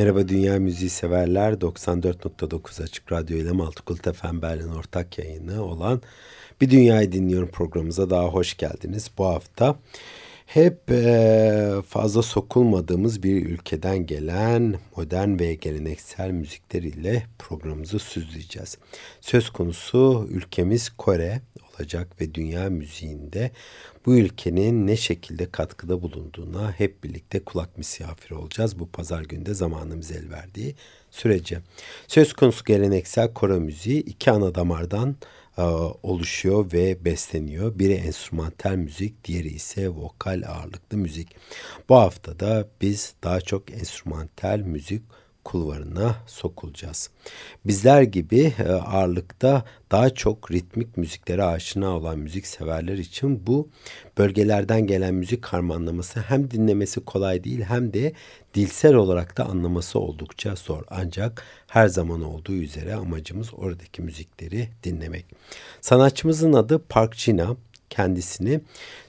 Merhaba Dünya Müziği severler. 94.9 Açık Radyo ile Maltıkult FM Berlin ortak yayını olan Bir Dünyayı Dinliyorum programımıza daha hoş geldiniz. Bu hafta hep e, fazla sokulmadığımız bir ülkeden gelen modern ve geleneksel müzikler ile programımızı süzleyeceğiz. Söz konusu ülkemiz Kore olacak ve dünya müziğinde bu ülkenin ne şekilde katkıda bulunduğuna hep birlikte kulak misafiri olacağız. Bu pazar günde zamanımız el verdiği sürece. Söz konusu geleneksel Kore müziği iki ana damardan e, oluşuyor ve besleniyor. Biri enstrümantal müzik, diğeri ise vokal ağırlıklı müzik. Bu hafta da biz daha çok enstrümantal müzik kulvarına sokulacağız. Bizler gibi e, ağırlıkta daha çok ritmik müziklere aşina olan müzik severler için bu bölgelerden gelen müzik harmanlaması hem dinlemesi kolay değil hem de dilsel olarak da anlaması oldukça zor. Ancak her zaman olduğu üzere amacımız oradaki müzikleri dinlemek. Sanatçımızın adı Park Jina. Kendisini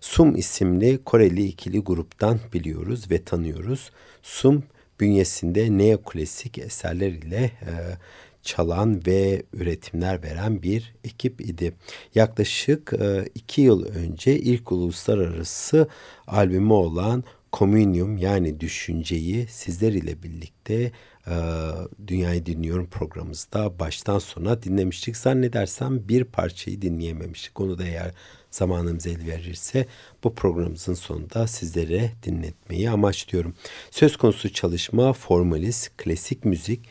Sum isimli Koreli ikili gruptan biliyoruz ve tanıyoruz. Sum bünyesinde neoklasik eserler ile e, çalan ve üretimler veren bir ekip idi. Yaklaşık e, iki yıl önce ilk uluslararası albümü olan Communium yani Düşünceyi sizler ile birlikte e, Dünyayı Dinliyorum programımızda baştan sona dinlemiştik. Zannedersem bir parçayı dinleyememiştik. Onu da eğer zamanımız el verirse bu programımızın sonunda sizlere dinletmeyi amaçlıyorum. Söz konusu çalışma formalist, klasik müzik,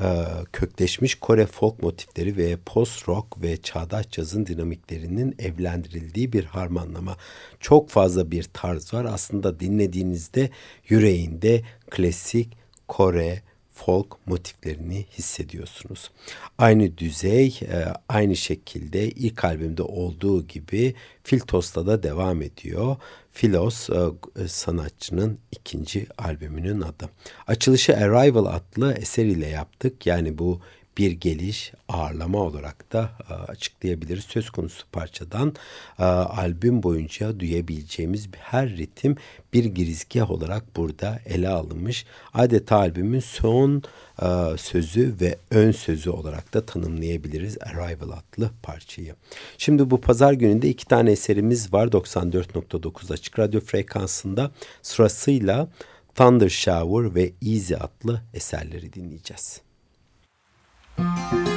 e, kökleşmiş Kore folk motifleri ve post rock ve çağdaş cazın dinamiklerinin evlendirildiği bir harmanlama. Çok fazla bir tarz var. Aslında dinlediğinizde yüreğinde klasik Kore, folk motiflerini hissediyorsunuz. Aynı düzey e, aynı şekilde ilk albümde olduğu gibi Filtos'ta da devam ediyor. Filos e, sanatçının ikinci albümünün adı. Açılışı Arrival adlı eser ile yaptık. Yani bu bir geliş ağırlama olarak da e, açıklayabiliriz. Söz konusu parçadan e, albüm boyunca duyabileceğimiz her ritim bir girizgah olarak burada ele alınmış. Adeta albümün son e, sözü ve ön sözü olarak da tanımlayabiliriz Arrival adlı parçayı. Şimdi bu pazar gününde iki tane eserimiz var 94.9 açık radyo frekansında sırasıyla Thunder Shower ve Easy adlı eserleri dinleyeceğiz. Música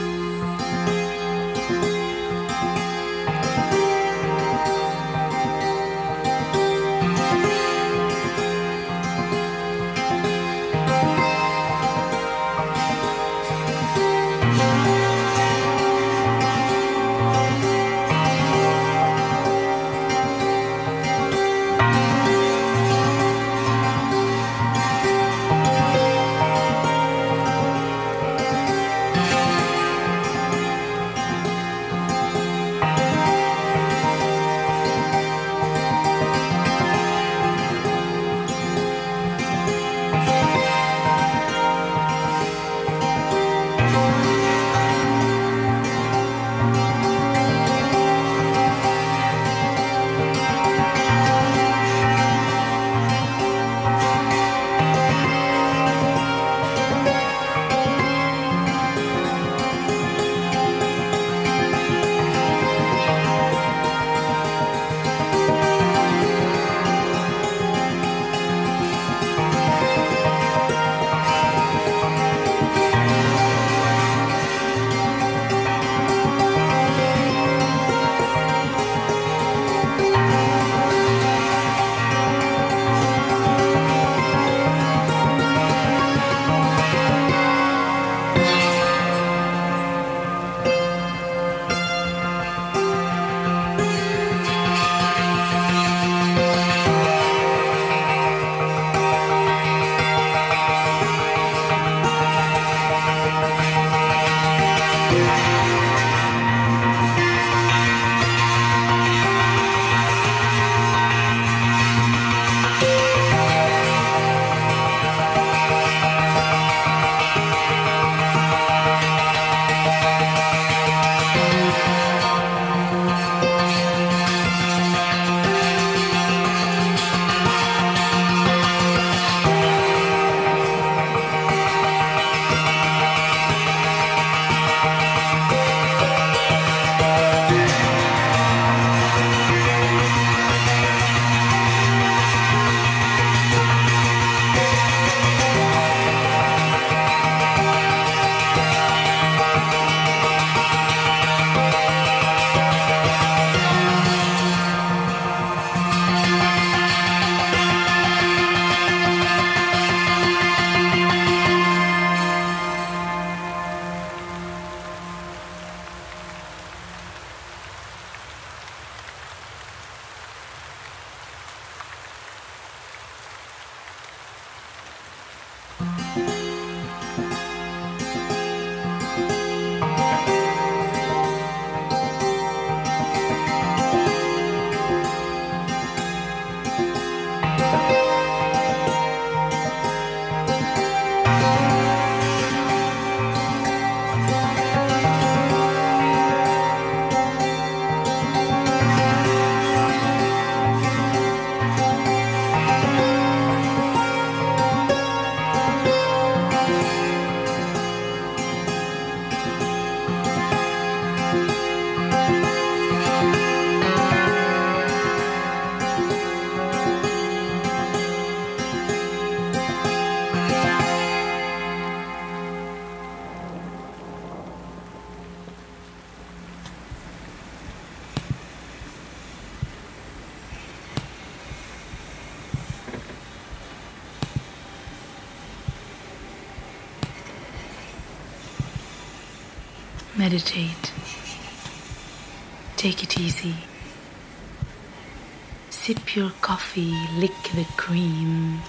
coffee, lick the cream,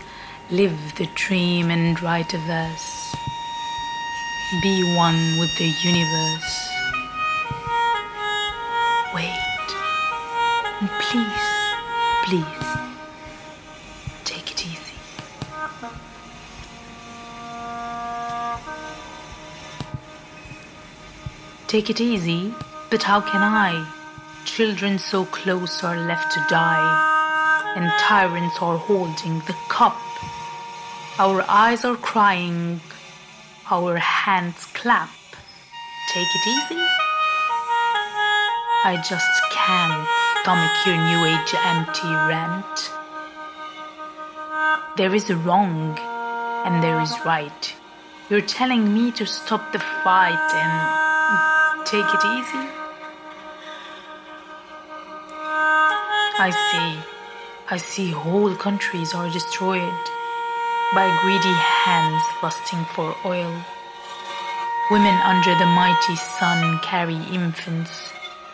live the dream and write a verse. Be one with the universe. Wait. And please, please, take it easy. Take it easy, but how can I? Children so close are left to die, and tyrants are holding the cup. Our eyes are crying, our hands clap. Take it easy. I just can't stomach your new age empty rant. There is wrong and there is right. You're telling me to stop the fight and take it easy? I see. I see whole countries are destroyed by greedy hands lusting for oil. Women under the mighty sun carry infants,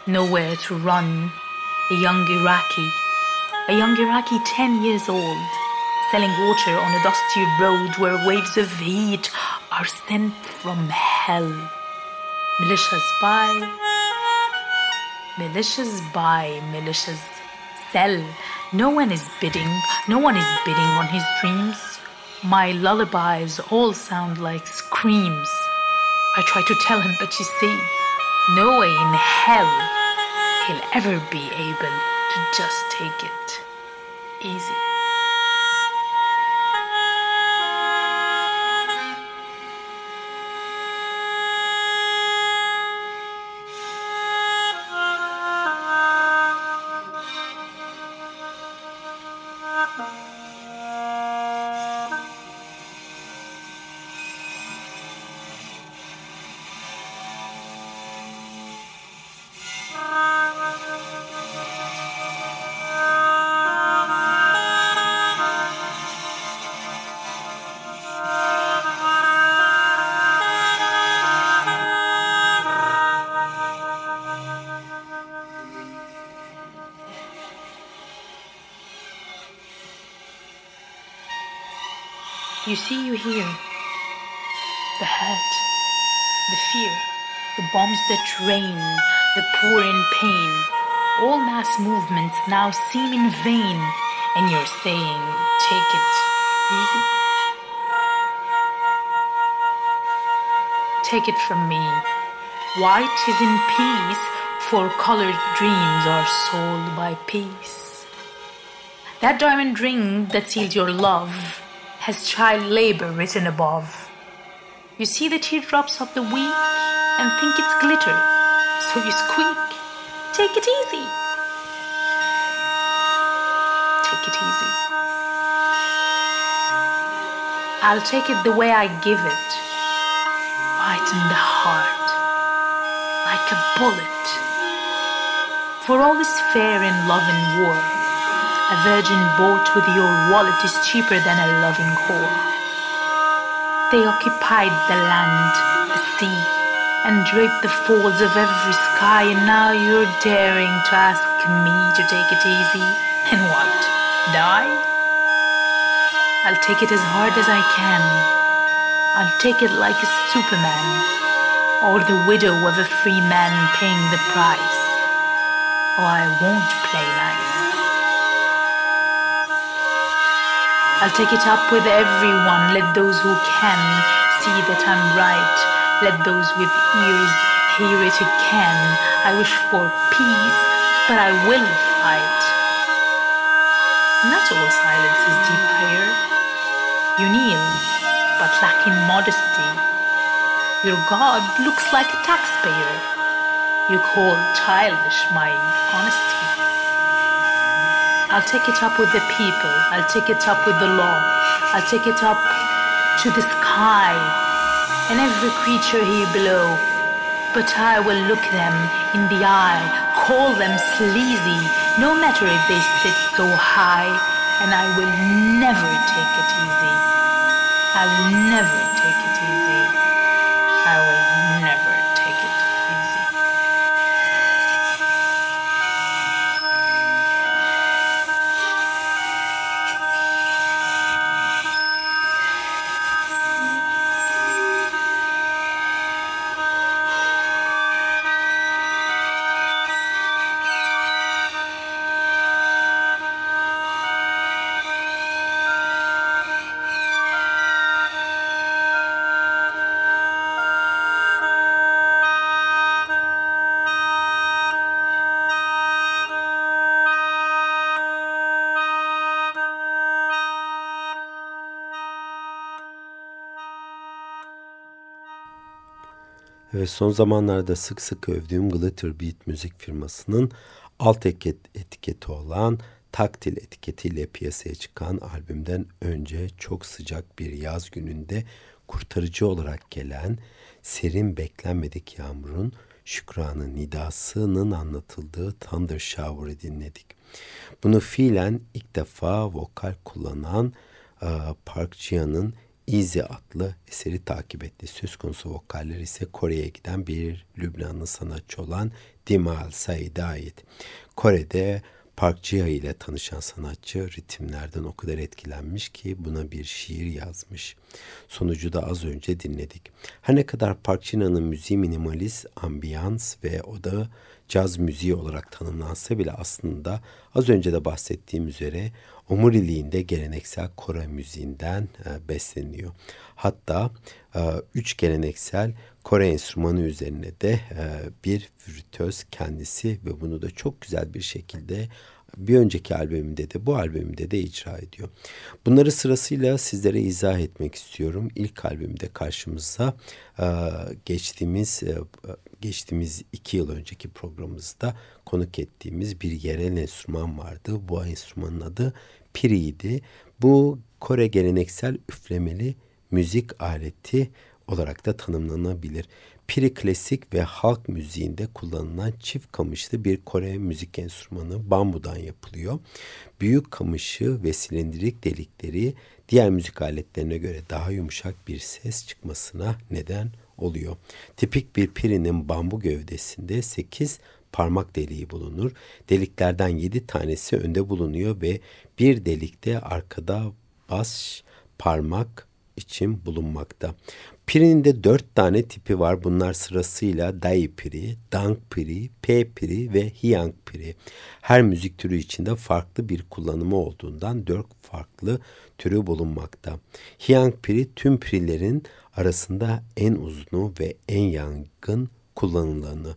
nowhere to run. A young Iraqi, a young Iraqi 10 years old, selling water on a dusty road where waves of heat are sent from hell. Militias buy, militias buy, militias sell. No one is bidding, no one is bidding on his dreams. My lullabies all sound like screams. I try to tell him, but you see, no way in hell he'll ever be able to just take it easy. You see, you hear the hurt, the fear, the bombs that rain, the poor in pain. All mass movements now seem in vain, and you're saying, take it easy. Take it from me. White is in peace, for colored dreams are sold by peace. That diamond ring that seals your love has child labor written above. You see the teardrops of the weak and think it's glitter, so you squeak. Take it easy. Take it easy. I'll take it the way I give it, right in the heart, like a bullet. For all is fair in love and war. A virgin bought with your wallet is cheaper than a loving whore. They occupied the land, the sea, and draped the folds of every sky, and now you're daring to ask me to take it easy. And what? Die? I'll take it as hard as I can. I'll take it like a superman, or the widow of a free man paying the price. Oh, I won't play nice. I'll take it up with everyone. Let those who can see that I'm right. Let those with ears hear it again. I wish for peace, but I will fight. Not all silence is deep prayer. You kneel, but lacking modesty. Your God looks like a taxpayer. You call childish my honesty. I'll take it up with the people. I'll take it up with the law. I'll take it up to the sky and every creature here below. But I will look them in the eye, call them sleazy, no matter if they sit so high, and I will never take it easy. I will never take it easy. I will never Ve son zamanlarda sık sık övdüğüm Glitter Beat müzik firmasının alt etiket, etiketi olan taktil etiketiyle piyasaya çıkan albümden önce çok sıcak bir yaz gününde kurtarıcı olarak gelen serin beklenmedik yağmurun şükranı nidasının anlatıldığı Thunder Shower'ı dinledik. Bunu fiilen ilk defa vokal kullanan e, Park Jian'ın Easy adlı eseri takip etti. Söz konusu vokaller ise Kore'ye giden bir Lübnanlı sanatçı olan Dimal Said'e ait. Kore'de Park Ji ile tanışan sanatçı ritimlerden o kadar etkilenmiş ki buna bir şiir yazmış. Sonucu da az önce dinledik. Her ne kadar Park Ji'nin müziği minimalist, ambiyans ve o da caz müziği olarak tanımlansa bile aslında az önce de bahsettiğim üzere omuriliğinde geleneksel Kore müziğinden e, besleniyor. Hatta e, üç geleneksel Kore enstrümanı üzerine de e, bir virtüöz kendisi ve bunu da çok güzel bir şekilde bir önceki albümünde de bu albümünde de icra ediyor. Bunları sırasıyla sizlere izah etmek istiyorum. İlk albümde karşımıza e, geçtiğimiz e, geçtiğimiz iki yıl önceki programımızda konuk ettiğimiz bir yerel enstrüman vardı. Bu enstrümanın adı Piri'ydi. Bu Kore geleneksel üflemeli müzik aleti olarak da tanımlanabilir. Piri klasik ve halk müziğinde kullanılan çift kamışlı bir Kore müzik enstrümanı bambudan yapılıyor. Büyük kamışı ve silindirik delikleri diğer müzik aletlerine göre daha yumuşak bir ses çıkmasına neden oluyor. Tipik bir pirinin bambu gövdesinde 8 parmak deliği bulunur. Deliklerden 7 tanesi önde bulunuyor ve bir delikte arkada bas parmak için bulunmakta. Pirinin de dört tane tipi var. Bunlar sırasıyla Dai piri, Dang piri, P piri ve Hyang piri. Her müzik türü içinde farklı bir kullanımı olduğundan dört farklı türü bulunmakta. Hyang piri tüm pirilerin arasında en uzunu ve en yaygın kullanılanı.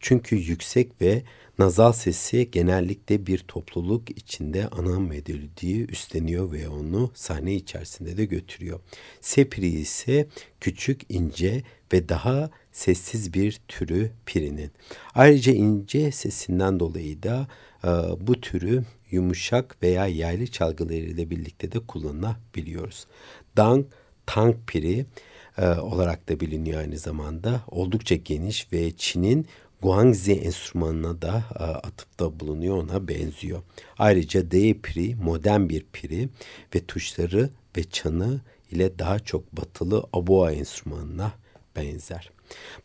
Çünkü yüksek ve nazal sesi genellikle bir topluluk içinde ana melodiyi üstleniyor ve onu sahne içerisinde de götürüyor. Sepri ise küçük, ince ve daha sessiz bir türü pirinin. Ayrıca ince sesinden dolayı da e, bu türü yumuşak veya yaylı çalgılarıyla birlikte de kullanabiliyoruz. Dang, tang piri e, olarak da biliniyor aynı zamanda. Oldukça geniş ve Çin'in Guangzi enstrümanına da e, atıfta bulunuyor ona benziyor. Ayrıca D piri modern bir piri ve tuşları ve çanı ile daha çok batılı aboa enstrümanına benzer.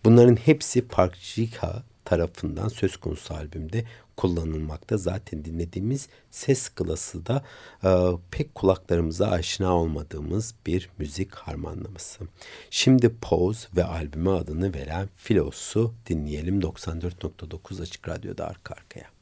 Bunların hepsi Park Jika tarafından söz konusu albümde kullanılmakta. Zaten dinlediğimiz ses klası da e, pek kulaklarımıza aşina olmadığımız bir müzik harmanlaması. Şimdi Pose ve albüme adını veren Filos'u dinleyelim 94.9 Açık Radyo'da arka arkaya.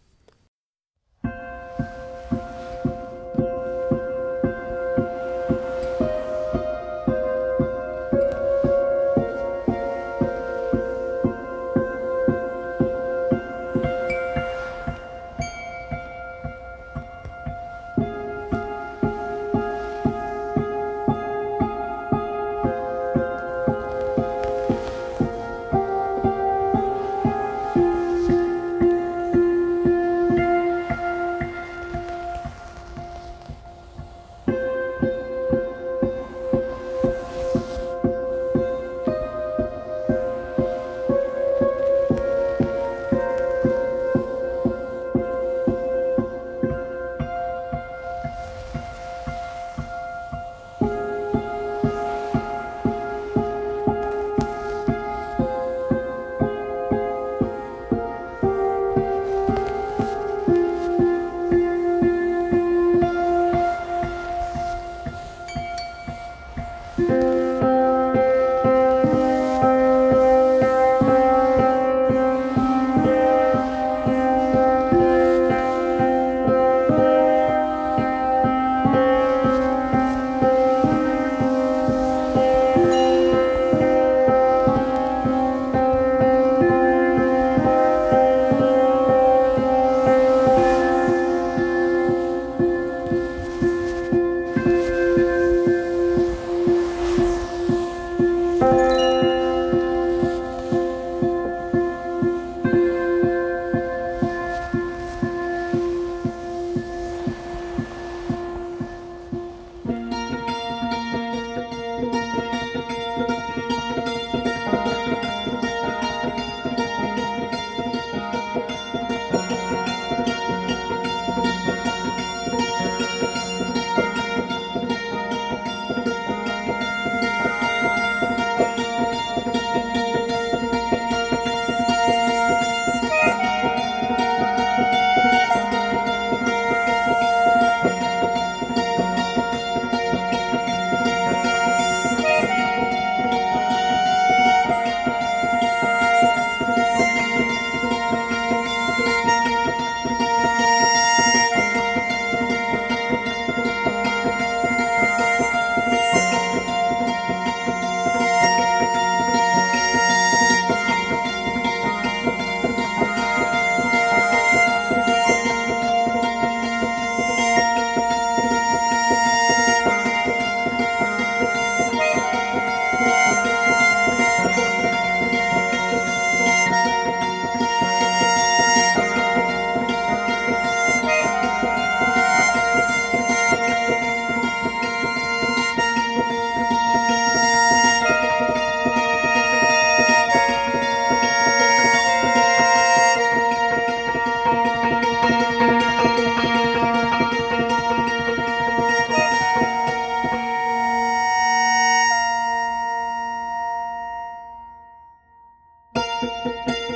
Música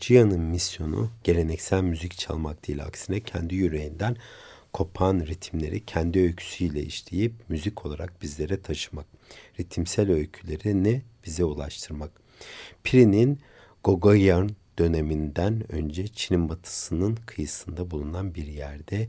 Cihan'ın misyonu geleneksel müzik çalmak değil aksine kendi yüreğinden kopan ritimleri kendi öyküsüyle işleyip müzik olarak bizlere taşımak. Ritimsel öyküleri ne bize ulaştırmak. Piri'nin Gogoyan döneminden önce Çin'in batısının kıyısında bulunan bir yerde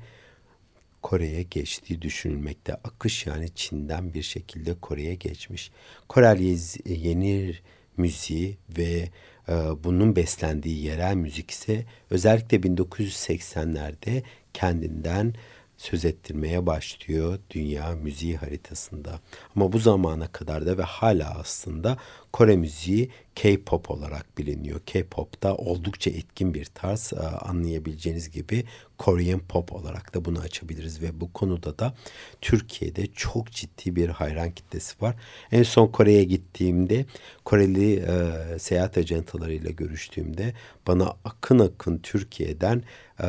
Kore'ye geçtiği düşünülmekte. Akış yani Çin'den bir şekilde Kore'ye geçmiş. Korel yeni müziği ve ee, bunun beslendiği yerel müzik ise özellikle 1980'lerde kendinden söz ettirmeye başlıyor dünya müziği haritasında. Ama bu zamana kadar da ve hala aslında Kore müziği K-pop olarak biliniyor. K-pop da oldukça etkin bir tarz e, anlayabileceğiniz gibi Korean pop olarak da bunu açabiliriz ve bu konuda da Türkiye'de çok ciddi bir hayran kitlesi var. En son Kore'ye gittiğimde Koreli e, seyahat ajantalarıyla görüştüğümde bana akın akın Türkiye'den e,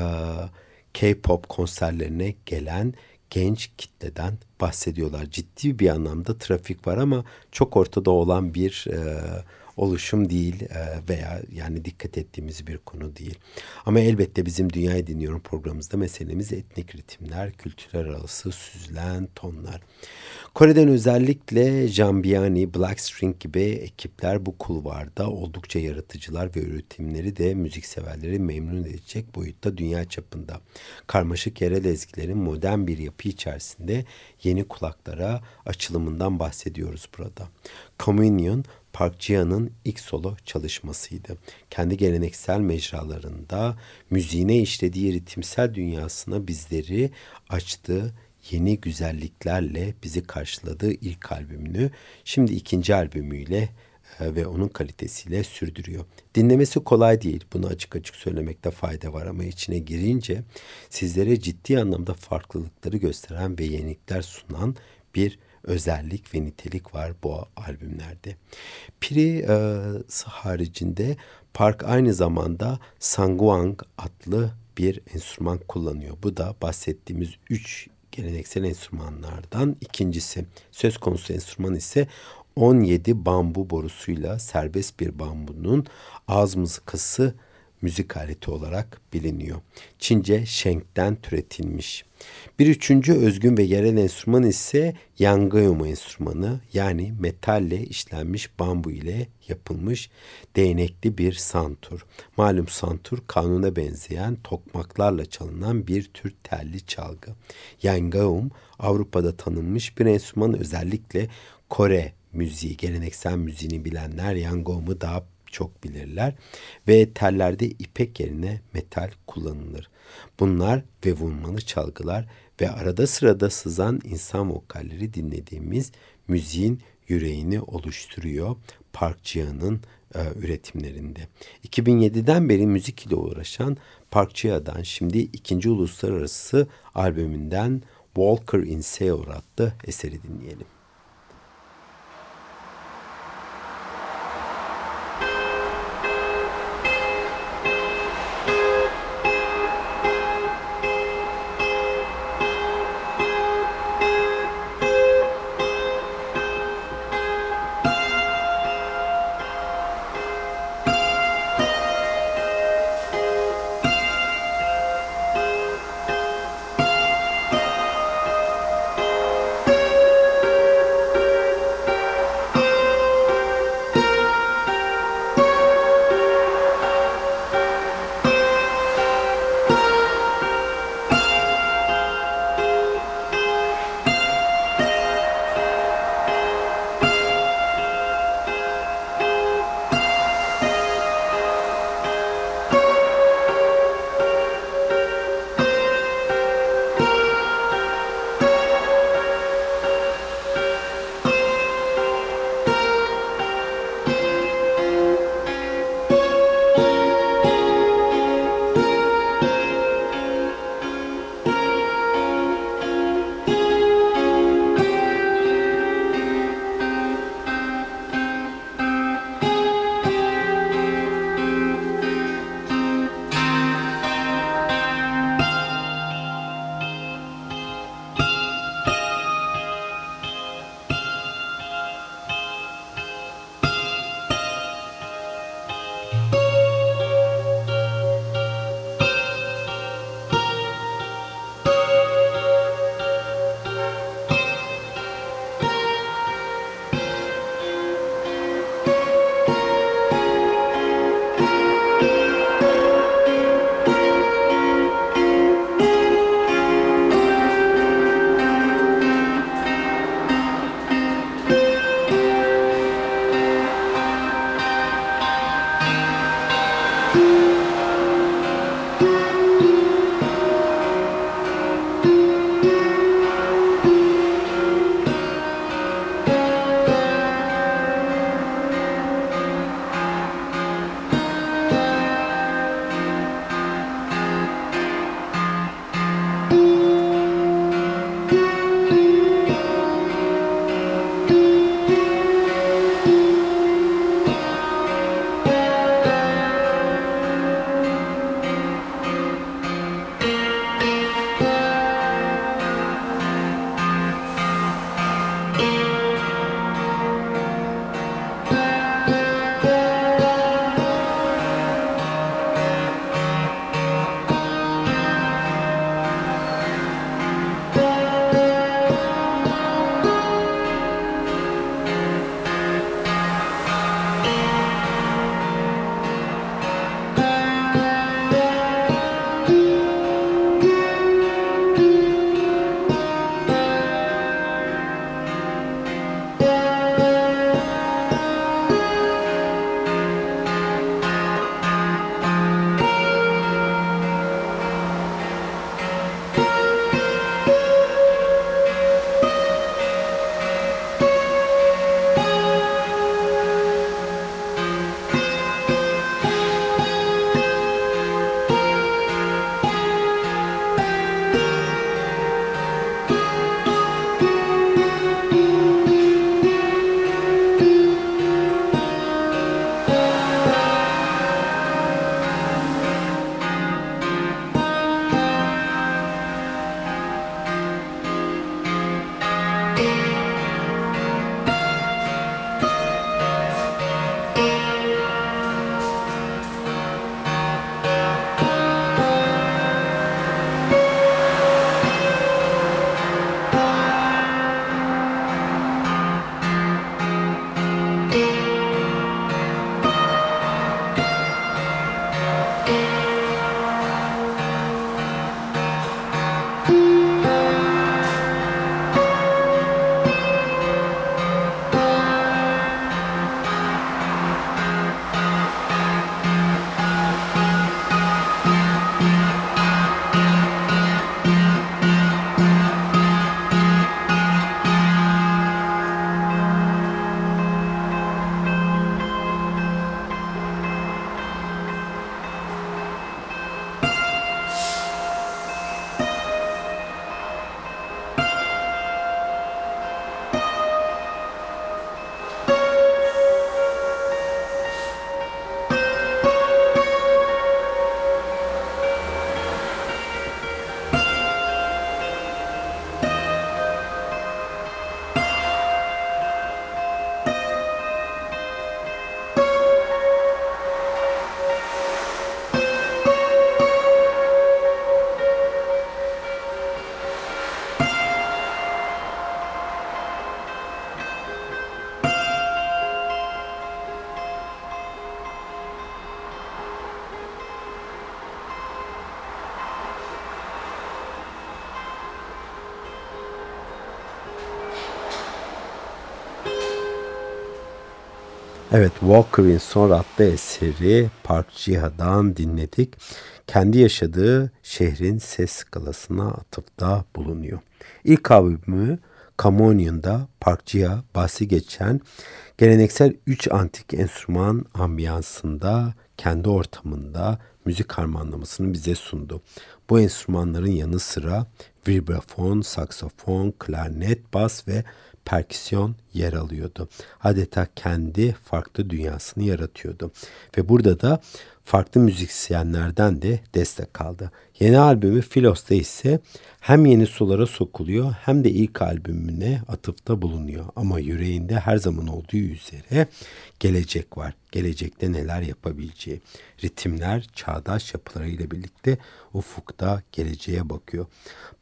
K-pop konserlerine gelen genç kitleden bahsediyorlar. Ciddi bir anlamda trafik var ama çok ortada olan bir e, oluşum değil e, veya yani dikkat ettiğimiz bir konu değil. Ama elbette bizim Dünyayı Dinliyorum programımızda meselemiz etnik ritimler, kültürler arası süzülen tonlar. Kore'den özellikle Jambiani, Blackstring gibi ekipler bu kulvarda oldukça yaratıcılar ve üretimleri de müzikseverleri memnun edecek boyutta dünya çapında. Karmaşık yerel ezgilerin modern bir yapı içerisinde yeni kulaklara açılımından bahsediyoruz burada. Communion Park Jia'nın ilk solo çalışmasıydı. Kendi geleneksel mecralarında müziğine işlediği ritimsel dünyasına bizleri açtığı yeni güzelliklerle bizi karşıladığı ilk albümünü şimdi ikinci albümüyle e, ve onun kalitesiyle sürdürüyor. Dinlemesi kolay değil. Bunu açık açık söylemekte fayda var ama içine girince sizlere ciddi anlamda farklılıkları gösteren ve yenilikler sunan bir özellik ve nitelik var bu albümlerde. Piri e, haricinde Park aynı zamanda Sanguang adlı bir enstrüman kullanıyor. Bu da bahsettiğimiz üç geleneksel enstrümanlardan ikincisi. Söz konusu enstrüman ise 17 bambu borusuyla serbest bir bambunun ağız mızıkası müzik aleti olarak biliniyor. Çince şenkten türetilmiş. Bir üçüncü özgün ve yerel enstrüman ise yangayumu enstrümanı yani metalle işlenmiş bambu ile yapılmış değnekli bir santur. Malum santur kanuna benzeyen tokmaklarla çalınan bir tür telli çalgı. Yangayum Avrupa'da tanınmış bir enstrüman özellikle Kore müziği, geleneksel müziğini bilenler yangayumu daha çok bilirler ve tellerde ipek yerine metal kullanılır. Bunlar ve vurmalı çalgılar ve arada sırada sızan insan vokalleri dinlediğimiz müziğin yüreğini oluşturuyor Park e, üretimlerinde. 2007'den beri müzik ile uğraşan Park şimdi ikinci uluslararası albümünden Walker in Seoul adlı eseri dinleyelim. Evet Walker'in son adlı eseri Park Jiha'dan dinledik. Kendi yaşadığı şehrin ses skalasına atıfta bulunuyor. İlk albümü Camonion'da Park Jiha bahsi geçen geleneksel 3 antik enstrüman ambiyansında kendi ortamında müzik harmanlamasını bize sundu. Bu enstrümanların yanı sıra vibrafon, saksafon, klarnet, bas ve perküsyon yer alıyordu. Adeta kendi farklı dünyasını yaratıyordu. Ve burada da farklı müzisyenlerden de destek aldı. Yeni albümü Filos'ta ise hem yeni sulara sokuluyor hem de ilk albümüne atıfta bulunuyor. Ama yüreğinde her zaman olduğu üzere gelecek var. Gelecekte neler yapabileceği. Ritimler çağdaş yapılarıyla birlikte ufukta geleceğe bakıyor.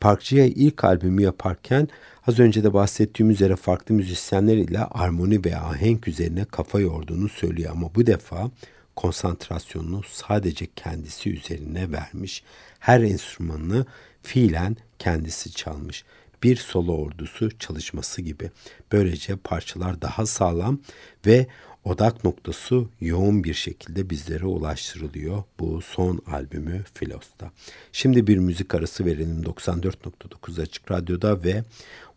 Parkçı'ya ilk albümü yaparken az önce de bahsettiğim üzere farklı müzisyenler ile armoni ve ahenk üzerine kafa yorduğunu söylüyor. Ama bu defa konsantrasyonunu sadece kendisi üzerine vermiş. Her enstrümanını fiilen kendisi çalmış. Bir solo ordusu çalışması gibi. Böylece parçalar daha sağlam ve odak noktası yoğun bir şekilde bizlere ulaştırılıyor bu son albümü Filos'ta. Şimdi bir müzik arası verelim 94.9 Açık Radyo'da ve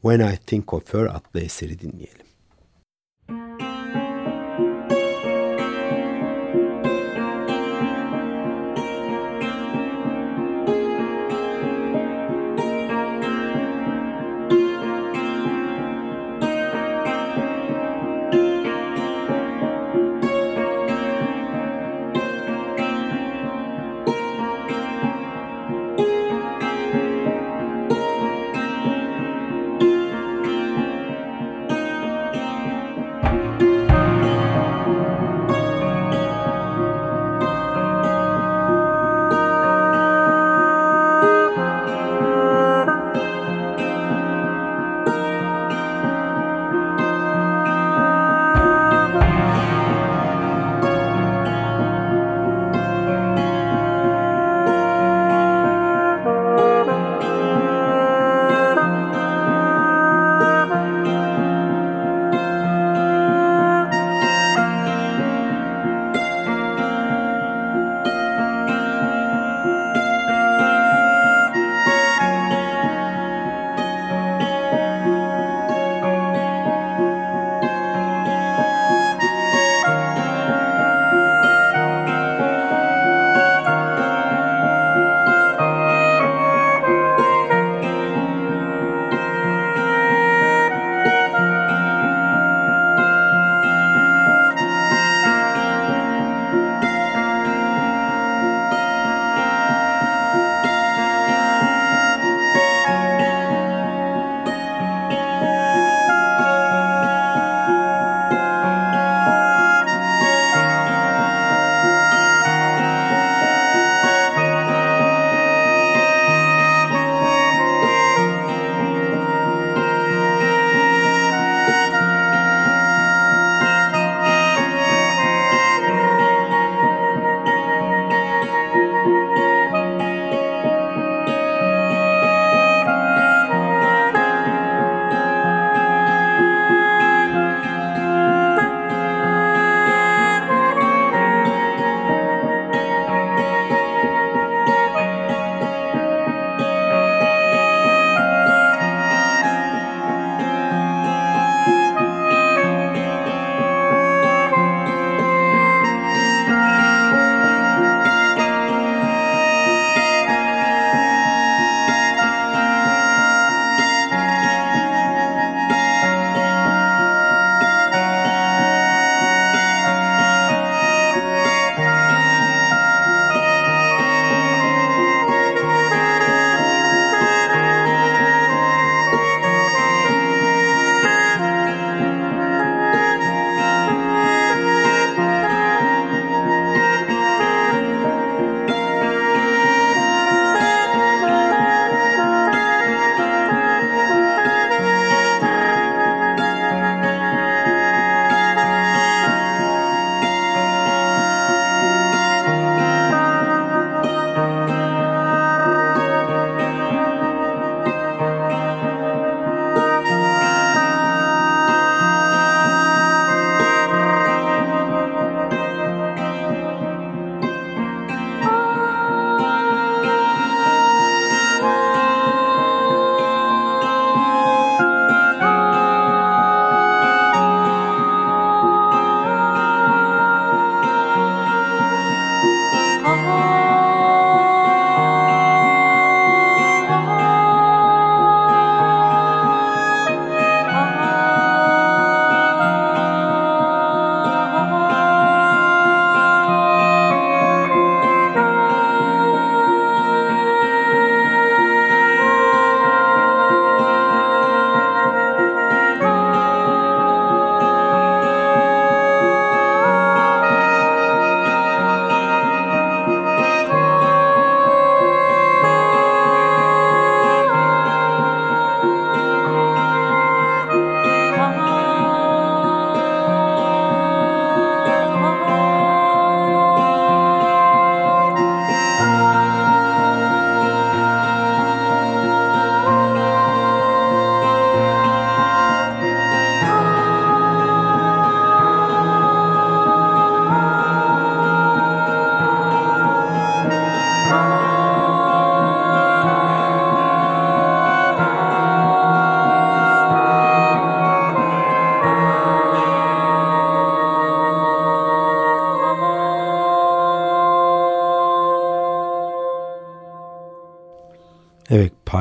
When I Think of Her adlı eseri dinleyelim.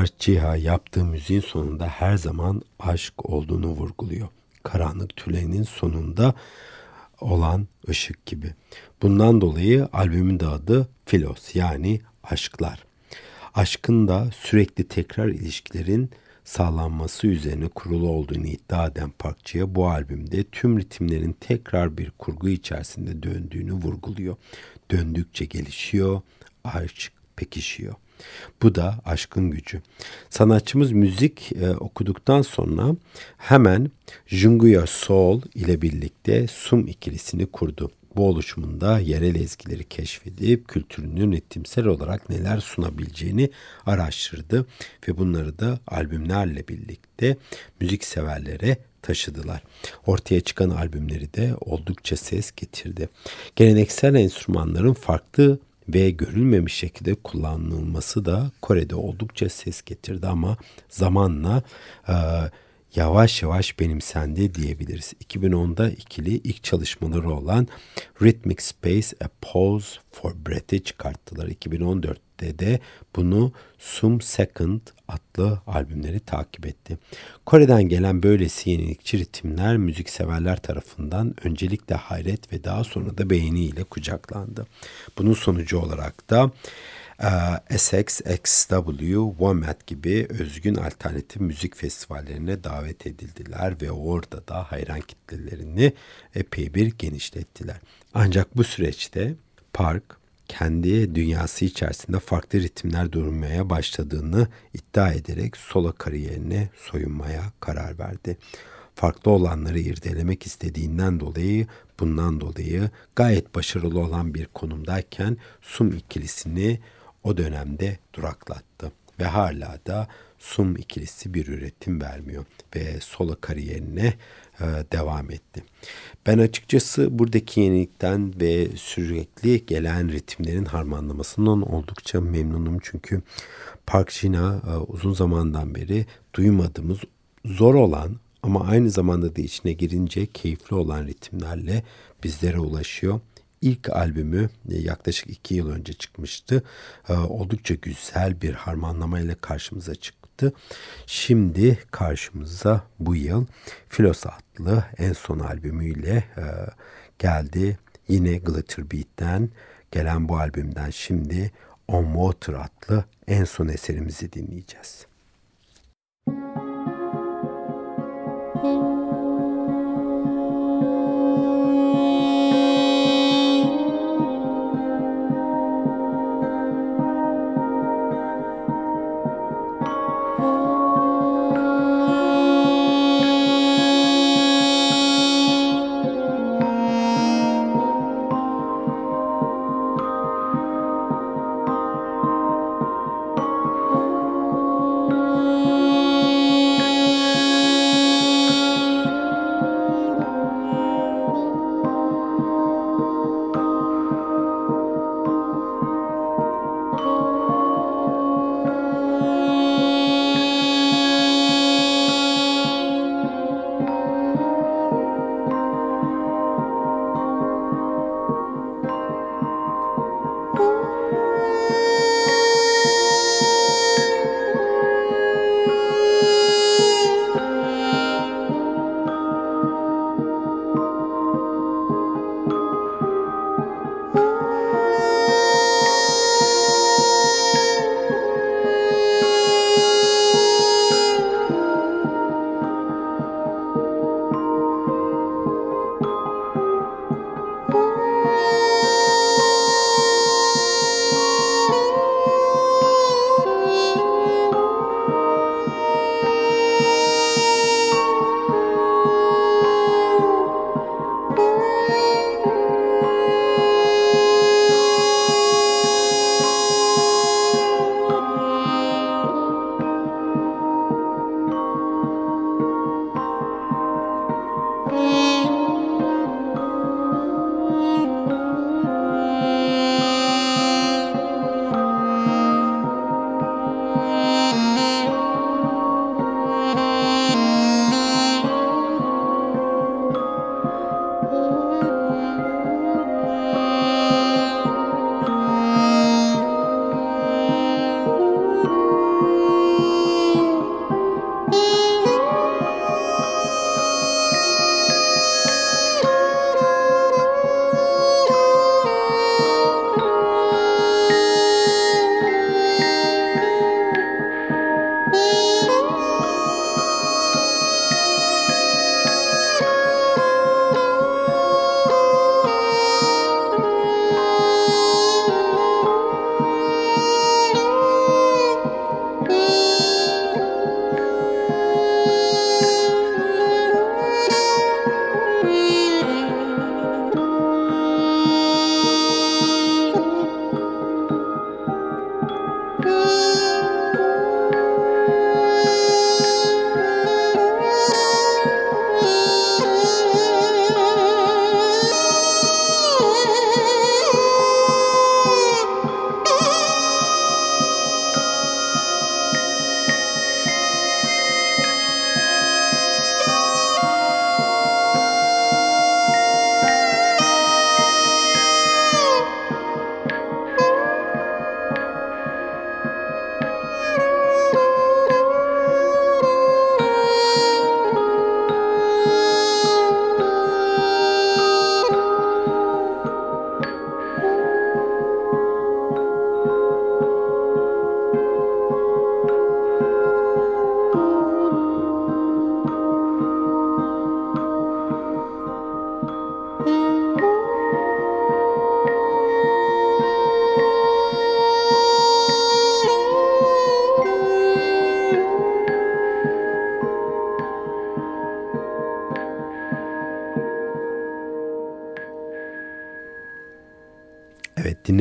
Evet Parçiha yaptığı müziğin sonunda her zaman aşk olduğunu vurguluyor. Karanlık tülenin sonunda olan ışık gibi. Bundan dolayı albümün de adı Filos yani aşklar. Aşkın da sürekli tekrar ilişkilerin sağlanması üzerine kurulu olduğunu iddia eden Parkçı'ya bu albümde tüm ritimlerin tekrar bir kurgu içerisinde döndüğünü vurguluyor. Döndükçe gelişiyor, aşk pekişiyor. Bu da aşkın gücü. Sanatçımız müzik e, okuduktan sonra hemen Junguya Soul ile birlikte Sum ikilisini kurdu. Bu oluşumunda yerel ezgileri keşfedip kültürünün ritimsel olarak neler sunabileceğini araştırdı ve bunları da albümlerle birlikte müzik severlere taşıdılar. Ortaya çıkan albümleri de oldukça ses getirdi. Geleneksel enstrümanların farklı ve görülmemiş şekilde kullanılması da Kore'de oldukça ses getirdi ama zamanla e, yavaş yavaş benimsendi diyebiliriz. 2010'da ikili ilk çalışmaları olan Rhythmic Space A Pause for Breath'i çıkarttılar. 2014'te de bunu Sum Second adlı albümleri takip etti. Kore'den gelen böylesi yenilikçi ritimler müzikseverler tarafından öncelikle hayret ve daha sonra da beğeniyle kucaklandı. Bunun sonucu olarak da ee, SX, XW, WOMAD gibi özgün alternatif müzik festivallerine davet edildiler ve orada da hayran kitlelerini epey bir genişlettiler. Ancak bu süreçte Park kendi dünyası içerisinde farklı ritimler durmaya başladığını iddia ederek solo kariyerine soyunmaya karar verdi. Farklı olanları irdelemek istediğinden dolayı bundan dolayı gayet başarılı olan bir konumdayken Sum ikilisini o dönemde duraklattı ve hala da Sum ikilisi bir üretim vermiyor ve solo kariyerine e, devam etti. Ben açıkçası buradaki yenilikten ve sürekli gelen ritimlerin harmanlamasından oldukça memnunum çünkü Park Jina e, uzun zamandan beri duymadığımız zor olan ama aynı zamanda da içine girince keyifli olan ritimlerle bizlere ulaşıyor ilk albümü e, yaklaşık iki yıl önce çıkmıştı. Oldukça güzel bir harmanlamayla karşımıza çıktı. Şimdi karşımıza bu yıl Filos adlı en son albümüyle e, geldi. Yine Glitter Beat'ten gelen bu albümden şimdi On Water adlı en son eserimizi dinleyeceğiz.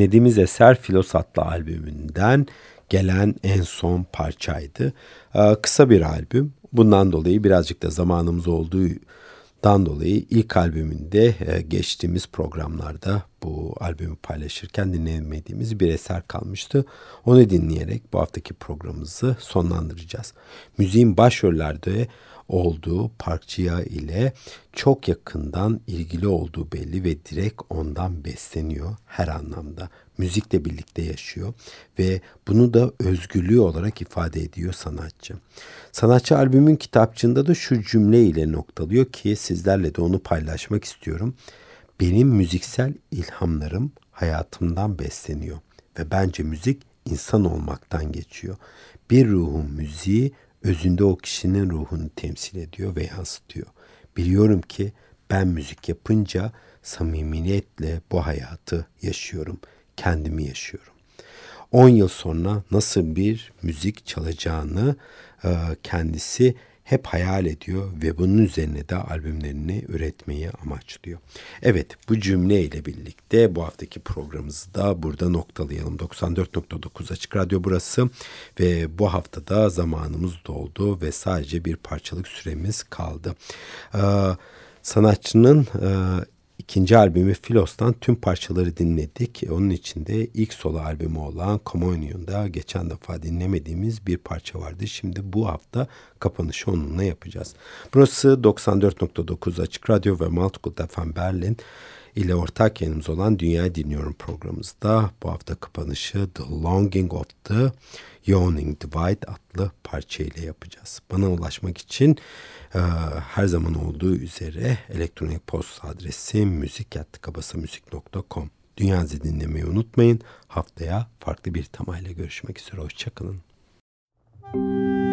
Dinlediğimiz eser Filos adlı albümünden gelen en son parçaydı. Ee, kısa bir albüm. Bundan dolayı birazcık da zamanımız olduğu Dan dolayı ilk albümünde e, geçtiğimiz programlarda bu albümü paylaşırken dinlemediğimiz bir eser kalmıştı. Onu dinleyerek bu haftaki programımızı sonlandıracağız. Müziğin başrollerde olduğu Parkçıya ile çok yakından ilgili olduğu belli ve direkt ondan besleniyor her anlamda. Müzikle birlikte yaşıyor ve bunu da özgürlüğü olarak ifade ediyor sanatçı. Sanatçı albümün kitapçığında da şu cümle ile noktalıyor ki sizlerle de onu paylaşmak istiyorum. Benim müziksel ilhamlarım hayatımdan besleniyor ve bence müzik insan olmaktan geçiyor. Bir ruhun müziği özünde o kişinin ruhunu temsil ediyor ve yansıtıyor. Biliyorum ki ben müzik yapınca samimiyetle bu hayatı yaşıyorum, kendimi yaşıyorum. 10 yıl sonra nasıl bir müzik çalacağını kendisi hep hayal ediyor ve bunun üzerine de albümlerini üretmeyi amaçlıyor. Evet bu cümle ile birlikte bu haftaki programımızı da burada noktalayalım. 94.9 Açık Radyo burası ve bu haftada zamanımız doldu ve sadece bir parçalık süremiz kaldı. Ee, sanatçının e, İkinci albümü Filos'tan tüm parçaları dinledik. Onun içinde ilk solo albümü olan Communion'da geçen defa dinlemediğimiz bir parça vardı. Şimdi bu hafta kapanışı onunla yapacağız. Burası 94.9 Açık Radyo ve Multicult FM Berlin ile ortak yayınımız olan Dünya Dinliyorum programımızda bu hafta kapanışı The Longing of the Yawning Divide adlı parça ile yapacağız. Bana ulaşmak için e, her zaman olduğu üzere elektronik posta adresi müzik.kabasamüzik.com Dünya'yı dinlemeyi unutmayın. Haftaya farklı bir temayla görüşmek üzere. Hoşçakalın. Müzik